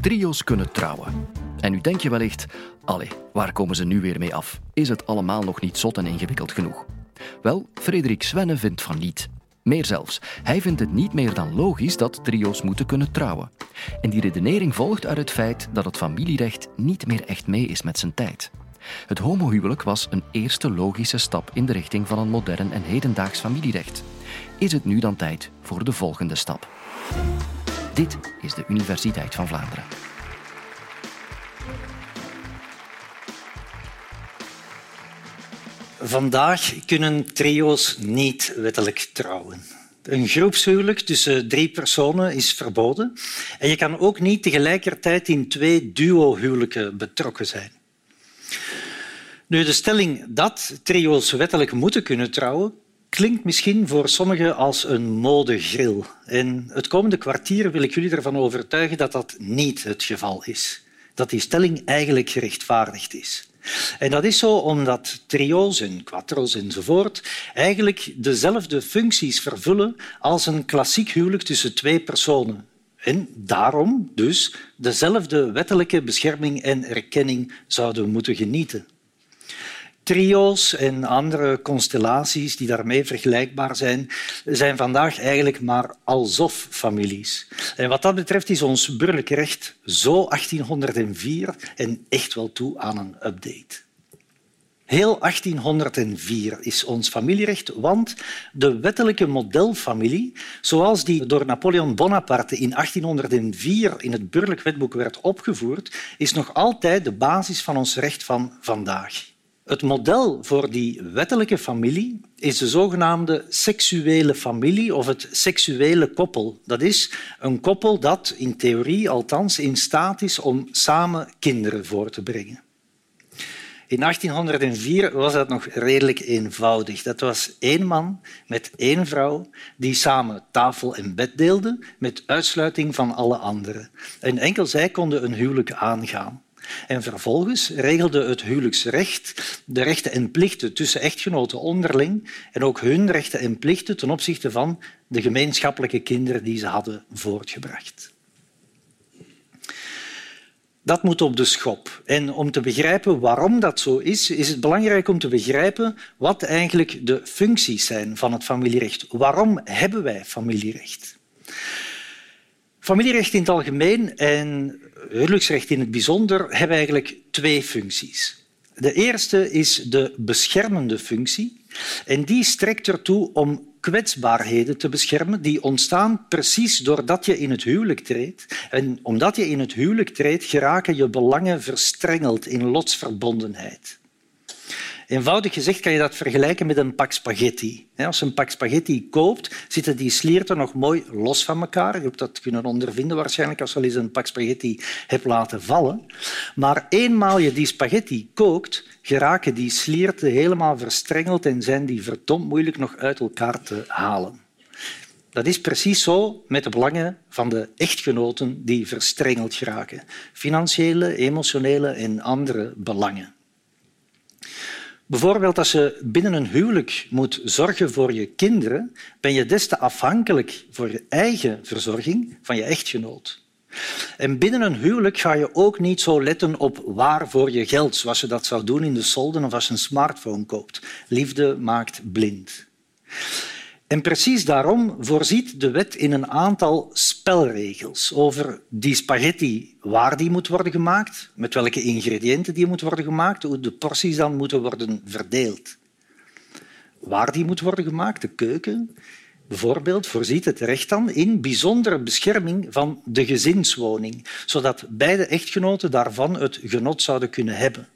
trio's kunnen trouwen. En nu denk je wellicht, allee, waar komen ze nu weer mee af? Is het allemaal nog niet zot en ingewikkeld genoeg? Wel, Frederik Svenne vindt van niet. Meer zelfs, hij vindt het niet meer dan logisch dat trio's moeten kunnen trouwen. En die redenering volgt uit het feit dat het familierecht niet meer echt mee is met zijn tijd. Het homohuwelijk was een eerste logische stap in de richting van een modern en hedendaags familierecht. Is het nu dan tijd voor de volgende stap? Dit is de Universiteit van Vlaanderen. Vandaag kunnen trio's niet wettelijk trouwen. Een groepshuwelijk tussen drie personen is verboden en je kan ook niet tegelijkertijd in twee duo-huwelijken betrokken zijn. Nu, de stelling dat trio's wettelijk moeten kunnen trouwen klinkt misschien voor sommigen als een modegril. En het komende kwartier wil ik jullie ervan overtuigen dat dat niet het geval is. Dat die stelling eigenlijk gerechtvaardigd is. En dat is zo omdat trio's en quattro's enzovoort eigenlijk dezelfde functies vervullen als een klassiek huwelijk tussen twee personen. En daarom dus dezelfde wettelijke bescherming en erkenning zouden moeten genieten. Trio's en andere constellaties die daarmee vergelijkbaar zijn, zijn vandaag eigenlijk maar alsof-families. En wat dat betreft is ons burgerlijk recht zo 1804 en echt wel toe aan een update. Heel 1804 is ons familierecht, want de wettelijke modelfamilie, zoals die door Napoleon Bonaparte in 1804 in het burgerlijk wetboek werd opgevoerd, is nog altijd de basis van ons recht van vandaag. Het model voor die wettelijke familie is de zogenaamde seksuele familie of het seksuele koppel. Dat is een koppel dat in theorie althans in staat is om samen kinderen voor te brengen. In 1804 was dat nog redelijk eenvoudig. Dat was één man met één vrouw die samen tafel en bed deelden met uitsluiting van alle anderen. En enkel zij konden een huwelijk aangaan. En vervolgens regelde het huwelijksrecht de rechten en plichten tussen echtgenoten onderling en ook hun rechten en plichten ten opzichte van de gemeenschappelijke kinderen die ze hadden voortgebracht. Dat moet op de schop. En om te begrijpen waarom dat zo is, is het belangrijk om te begrijpen wat eigenlijk de functies zijn van het familierecht. Waarom hebben wij familierecht? Familierecht in het algemeen en huwelijksrecht in het bijzonder hebben eigenlijk twee functies. De eerste is de beschermende functie en die strekt ertoe om kwetsbaarheden te beschermen die ontstaan precies doordat je in het huwelijk treedt. En omdat je in het huwelijk treedt, geraken je belangen verstrengeld in lotsverbondenheid. Eenvoudig gezegd kan je dat vergelijken met een pak spaghetti. Als je een pak spaghetti koopt, zitten die slierten nog mooi los van elkaar. Je hebt dat kunnen ondervinden waarschijnlijk als je al eens een pak spaghetti hebt laten vallen. Maar eenmaal je die spaghetti kookt, geraken die slierten helemaal verstrengeld en zijn die verdomd moeilijk nog uit elkaar te halen. Dat is precies zo met de belangen van de echtgenoten die verstrengeld geraken. Financiële, emotionele en andere belangen. Bijvoorbeeld als je binnen een huwelijk moet zorgen voor je kinderen, ben je des te afhankelijk voor je eigen verzorging van je echtgenoot. En binnen een huwelijk ga je ook niet zo letten op waarvoor je geld, zoals je dat zou doen in de solden of als je een smartphone koopt. Liefde maakt blind. En precies daarom voorziet de wet in een aantal spelregels over die spaghetti, waar die moet worden gemaakt, met welke ingrediënten die moet worden gemaakt, hoe de porties dan moeten worden verdeeld. Waar die moet worden gemaakt, de keuken, bijvoorbeeld, voorziet het recht dan in bijzondere bescherming van de gezinswoning, zodat beide echtgenoten daarvan het genot zouden kunnen hebben.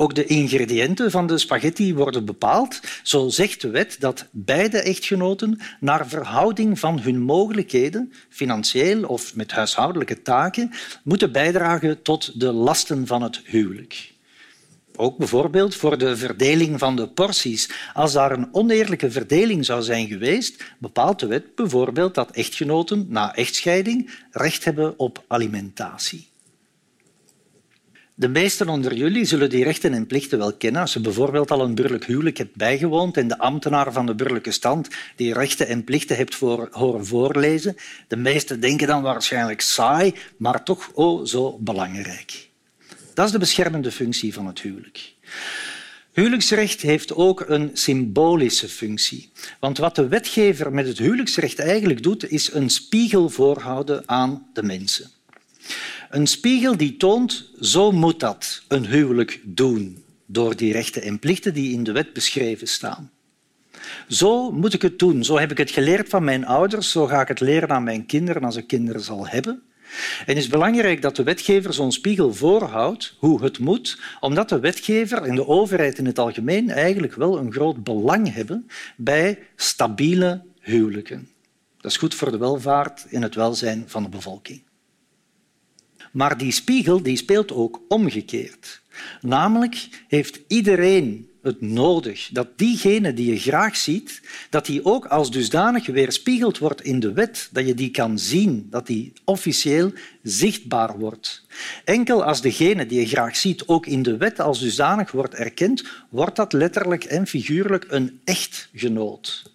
Ook de ingrediënten van de spaghetti worden bepaald. Zo zegt de wet dat beide echtgenoten naar verhouding van hun mogelijkheden, financieel of met huishoudelijke taken, moeten bijdragen tot de lasten van het huwelijk. Ook bijvoorbeeld voor de verdeling van de porties. Als daar een oneerlijke verdeling zou zijn geweest, bepaalt de wet bijvoorbeeld dat echtgenoten na echtscheiding recht hebben op alimentatie. De meesten onder jullie zullen die rechten en plichten wel kennen als je bijvoorbeeld al een burgerlijk huwelijk hebt bijgewoond en de ambtenaar van de burgerlijke stand die rechten en plichten hebt voor, horen voorlezen. De meesten denken dan waarschijnlijk saai, maar toch oh zo belangrijk. Dat is de beschermende functie van het huwelijk. Huwelijksrecht heeft ook een symbolische functie. Want wat de wetgever met het huwelijksrecht eigenlijk doet, is een spiegel voorhouden aan de mensen. Een spiegel die toont, zo moet dat, een huwelijk doen, door die rechten en plichten die in de wet beschreven staan. Zo moet ik het doen. Zo heb ik het geleerd van mijn ouders. Zo ga ik het leren aan mijn kinderen als ik kinderen zal hebben. En het is belangrijk dat de wetgever zo'n spiegel voorhoudt hoe het moet, omdat de wetgever en de overheid in het algemeen eigenlijk wel een groot belang hebben bij stabiele huwelijken. Dat is goed voor de welvaart en het welzijn van de bevolking. Maar die spiegel die speelt ook omgekeerd. Namelijk heeft iedereen het nodig dat diegene die je graag ziet, dat die ook als dusdanig weerspiegeld wordt in de wet, dat je die kan zien, dat die officieel zichtbaar wordt. Enkel als degene die je graag ziet ook in de wet als dusdanig wordt erkend, wordt dat letterlijk en figuurlijk een echtgenoot.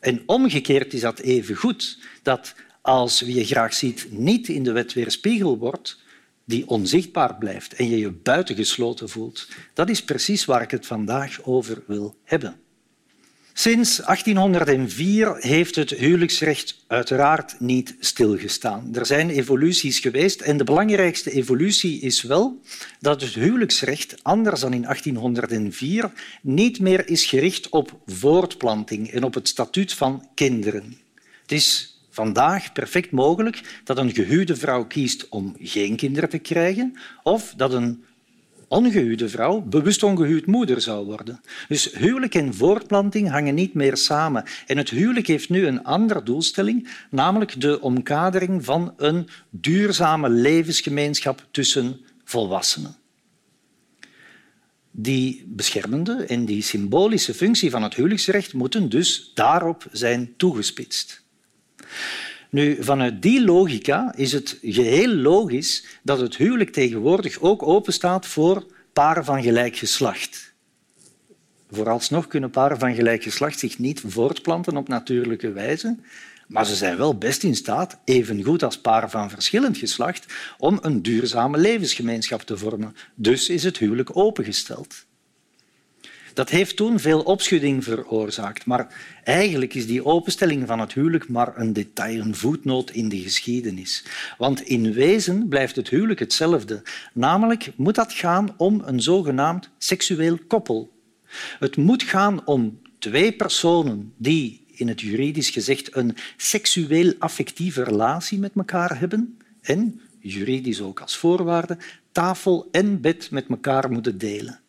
En omgekeerd is dat even goed, dat als wie je graag ziet niet in de wet weerspiegeld wordt, die onzichtbaar blijft en je je buitengesloten voelt. Dat is precies waar ik het vandaag over wil hebben. Sinds 1804 heeft het huwelijksrecht uiteraard niet stilgestaan. Er zijn evoluties geweest en de belangrijkste evolutie is wel dat het huwelijksrecht, anders dan in 1804, niet meer is gericht op voortplanting en op het statuut van kinderen. Het is vandaag perfect mogelijk dat een gehuwde vrouw kiest om geen kinderen te krijgen of dat een ongehuwde vrouw bewust ongehuwd moeder zou worden. Dus huwelijk en voortplanting hangen niet meer samen. En het huwelijk heeft nu een andere doelstelling, namelijk de omkadering van een duurzame levensgemeenschap tussen volwassenen. Die beschermende en die symbolische functie van het huwelijksrecht moeten dus daarop zijn toegespitst. Nu, vanuit die logica is het geheel logisch dat het huwelijk tegenwoordig ook openstaat voor paren van gelijk geslacht. Vooralsnog kunnen paren van gelijk geslacht zich niet voortplanten op natuurlijke wijze, maar ze zijn wel best in staat, evengoed als paren van verschillend geslacht, om een duurzame levensgemeenschap te vormen. Dus is het huwelijk opengesteld. Dat heeft toen veel opschudding veroorzaakt. Maar eigenlijk is die openstelling van het huwelijk maar een detail, een voetnoot in de geschiedenis. Want in wezen blijft het huwelijk hetzelfde. Namelijk moet dat gaan om een zogenaamd seksueel koppel. Het moet gaan om twee personen die in het juridisch gezegd een seksueel-affectieve relatie met elkaar hebben en, juridisch ook als voorwaarde, tafel en bed met elkaar moeten delen.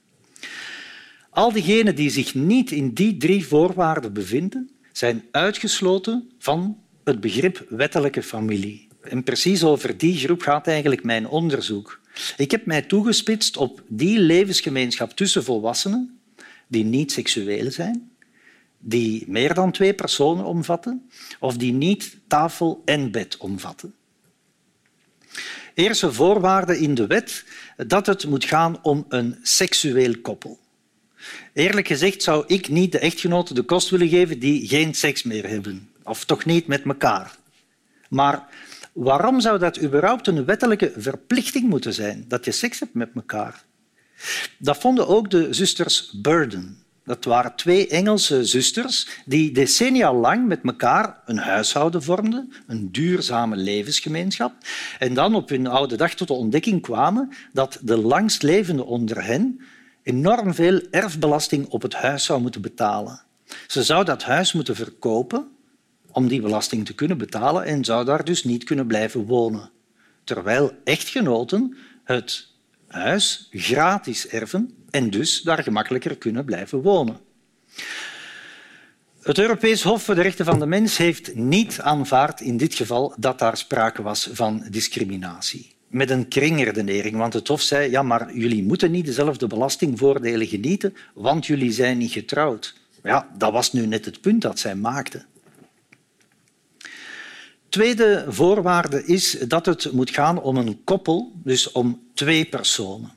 Al diegenen die zich niet in die drie voorwaarden bevinden, zijn uitgesloten van het begrip wettelijke familie. En precies over die groep gaat eigenlijk mijn onderzoek. Ik heb mij toegespitst op die levensgemeenschap tussen volwassenen die niet seksueel zijn, die meer dan twee personen omvatten of die niet tafel en bed omvatten. Eerste voorwaarde in de wet dat het moet gaan om een seksueel koppel. Eerlijk gezegd zou ik niet de echtgenoten de kost willen geven die geen seks meer hebben. Of toch niet met elkaar. Maar waarom zou dat überhaupt een wettelijke verplichting moeten zijn, dat je seks hebt met elkaar? Dat vonden ook de zusters Burden. Dat waren twee Engelse zusters die decennia lang met elkaar een huishouden vormden, een duurzame levensgemeenschap, en dan op hun oude dag tot de ontdekking kwamen dat de langstlevende onder hen enorm veel erfbelasting op het huis zou moeten betalen. Ze zou dat huis moeten verkopen om die belasting te kunnen betalen en zou daar dus niet kunnen blijven wonen. Terwijl echtgenoten het huis gratis erven en dus daar gemakkelijker kunnen blijven wonen. Het Europees Hof voor de Rechten van de Mens heeft niet aanvaard in dit geval dat daar sprake was van discriminatie met een kringredenering. Want het Hof zei, ja, maar jullie moeten niet dezelfde belastingvoordelen genieten, want jullie zijn niet getrouwd. Ja, dat was nu net het punt dat zij maakte. Tweede voorwaarde is dat het moet gaan om een koppel, dus om twee personen.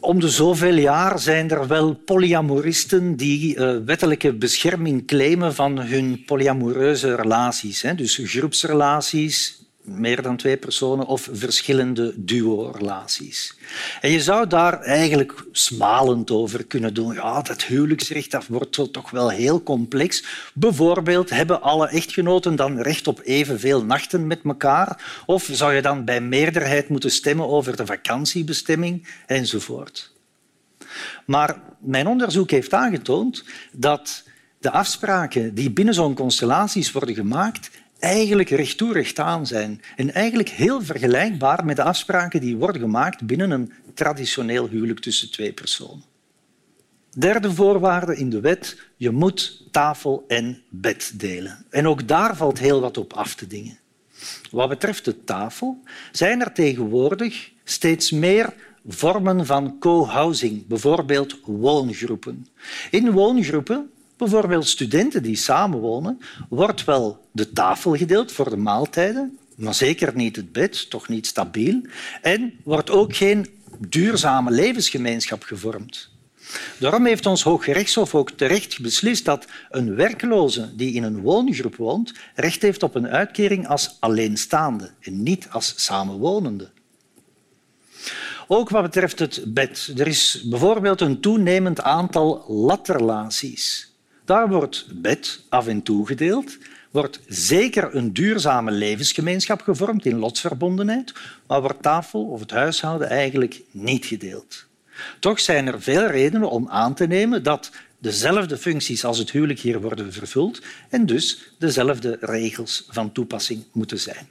Om de zoveel jaar zijn er wel polyamoristen die uh, wettelijke bescherming claimen van hun polyamoreuze relaties. Dus groepsrelaties, meer dan twee personen of verschillende duo-relaties. En je zou daar eigenlijk smalend over kunnen doen. Ja, dat huwelijksrecht wordt toch wel heel complex. Bijvoorbeeld, hebben alle echtgenoten dan recht op evenveel nachten met elkaar? Of zou je dan bij meerderheid moeten stemmen over de vakantiebestemming enzovoort? Maar mijn onderzoek heeft aangetoond dat de afspraken die binnen zo'n constellaties worden gemaakt eigenlijk recht toe recht aan zijn. En eigenlijk heel vergelijkbaar met de afspraken die worden gemaakt binnen een traditioneel huwelijk tussen twee personen. Derde voorwaarde in de wet, je moet tafel en bed delen. En ook daar valt heel wat op af te dingen. Wat betreft de tafel zijn er tegenwoordig steeds meer vormen van co-housing, bijvoorbeeld woongroepen. In woongroepen bijvoorbeeld studenten die samenwonen, wordt wel de tafel gedeeld voor de maaltijden, maar zeker niet het bed, toch niet stabiel. En wordt ook geen duurzame levensgemeenschap gevormd. Daarom heeft ons Hooggerechtshof ook terecht beslist dat een werkloze die in een woongroep woont recht heeft op een uitkering als alleenstaande en niet als samenwonende. Ook wat betreft het bed. Er is bijvoorbeeld een toenemend aantal latrelaties. Daar wordt bed af en toe gedeeld, wordt zeker een duurzame levensgemeenschap gevormd in lotsverbondenheid, maar wordt tafel of het huishouden eigenlijk niet gedeeld. Toch zijn er veel redenen om aan te nemen dat dezelfde functies als het huwelijk hier worden vervuld en dus dezelfde regels van toepassing moeten zijn.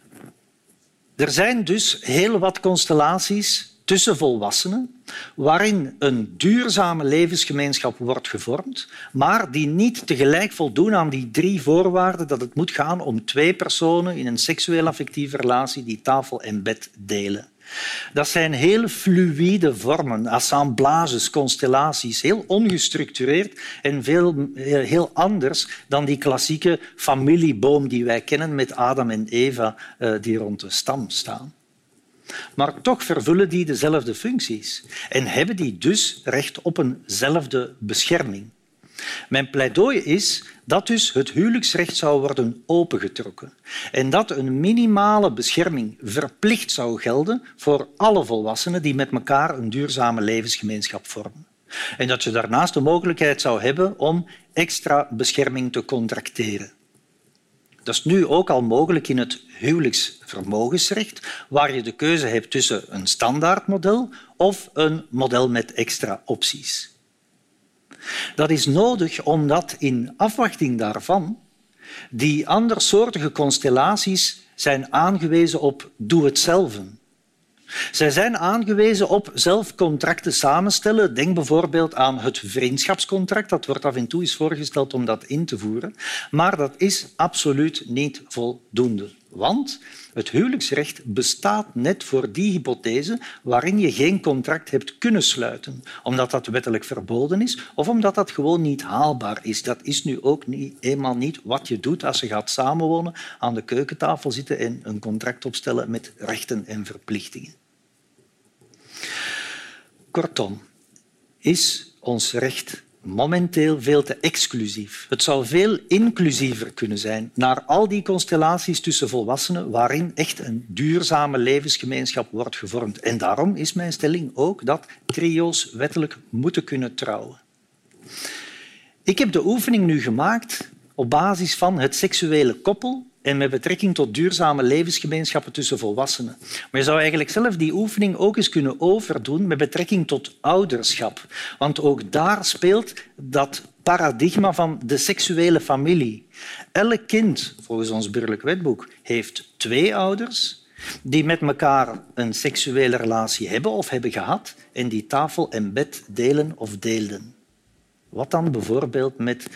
Er zijn dus heel wat constellaties tussen volwassenen, waarin een duurzame levensgemeenschap wordt gevormd, maar die niet tegelijk voldoen aan die drie voorwaarden dat het moet gaan om twee personen in een seksueel affectieve relatie die tafel en bed delen. Dat zijn heel fluïde vormen, assemblages, constellaties, heel ongestructureerd en veel, heel anders dan die klassieke familieboom die wij kennen met Adam en Eva eh, die rond de stam staan. Maar toch vervullen die dezelfde functies en hebben die dus recht op eenzelfde bescherming. Mijn pleidooi is dat dus het huwelijksrecht zou worden opengetrokken en dat een minimale bescherming verplicht zou gelden voor alle volwassenen die met elkaar een duurzame levensgemeenschap vormen. En dat je daarnaast de mogelijkheid zou hebben om extra bescherming te contracteren. Dat is nu ook al mogelijk in het huwelijksvermogensrecht, waar je de keuze hebt tussen een standaardmodel of een model met extra opties. Dat is nodig omdat in afwachting daarvan die andersoortige constellaties zijn aangewezen op doe-het-zelven. Zij zijn aangewezen op zelf contracten samenstellen. Denk bijvoorbeeld aan het vriendschapscontract. Dat wordt af en toe eens voorgesteld om dat in te voeren. Maar dat is absoluut niet voldoende. Want het huwelijksrecht bestaat net voor die hypothese waarin je geen contract hebt kunnen sluiten, omdat dat wettelijk verboden is of omdat dat gewoon niet haalbaar is. Dat is nu ook niet, eenmaal niet wat je doet als je gaat samenwonen, aan de keukentafel zitten en een contract opstellen met rechten en verplichtingen. Kortom, is ons recht momenteel veel te exclusief. Het zou veel inclusiever kunnen zijn naar al die constellaties tussen volwassenen waarin echt een duurzame levensgemeenschap wordt gevormd. En daarom is mijn stelling ook dat trio's wettelijk moeten kunnen trouwen. Ik heb de oefening nu gemaakt op basis van het seksuele koppel en met betrekking tot duurzame levensgemeenschappen tussen volwassenen. Maar je zou eigenlijk zelf die oefening ook eens kunnen overdoen met betrekking tot ouderschap. Want ook daar speelt dat paradigma van de seksuele familie. Elk kind, volgens ons burgerlijk wetboek, heeft twee ouders die met elkaar een seksuele relatie hebben of hebben gehad en die tafel en bed delen of deelden. Wat dan bijvoorbeeld met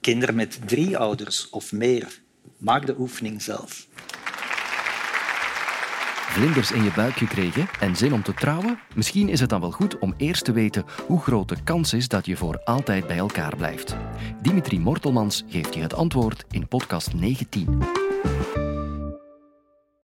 kinderen met drie ouders of meer? Maak de oefening zelf. Vlinders in je buik gekregen en zin om te trouwen? Misschien is het dan wel goed om eerst te weten hoe groot de kans is dat je voor altijd bij elkaar blijft. Dimitri Mortelmans geeft je het antwoord in podcast 19.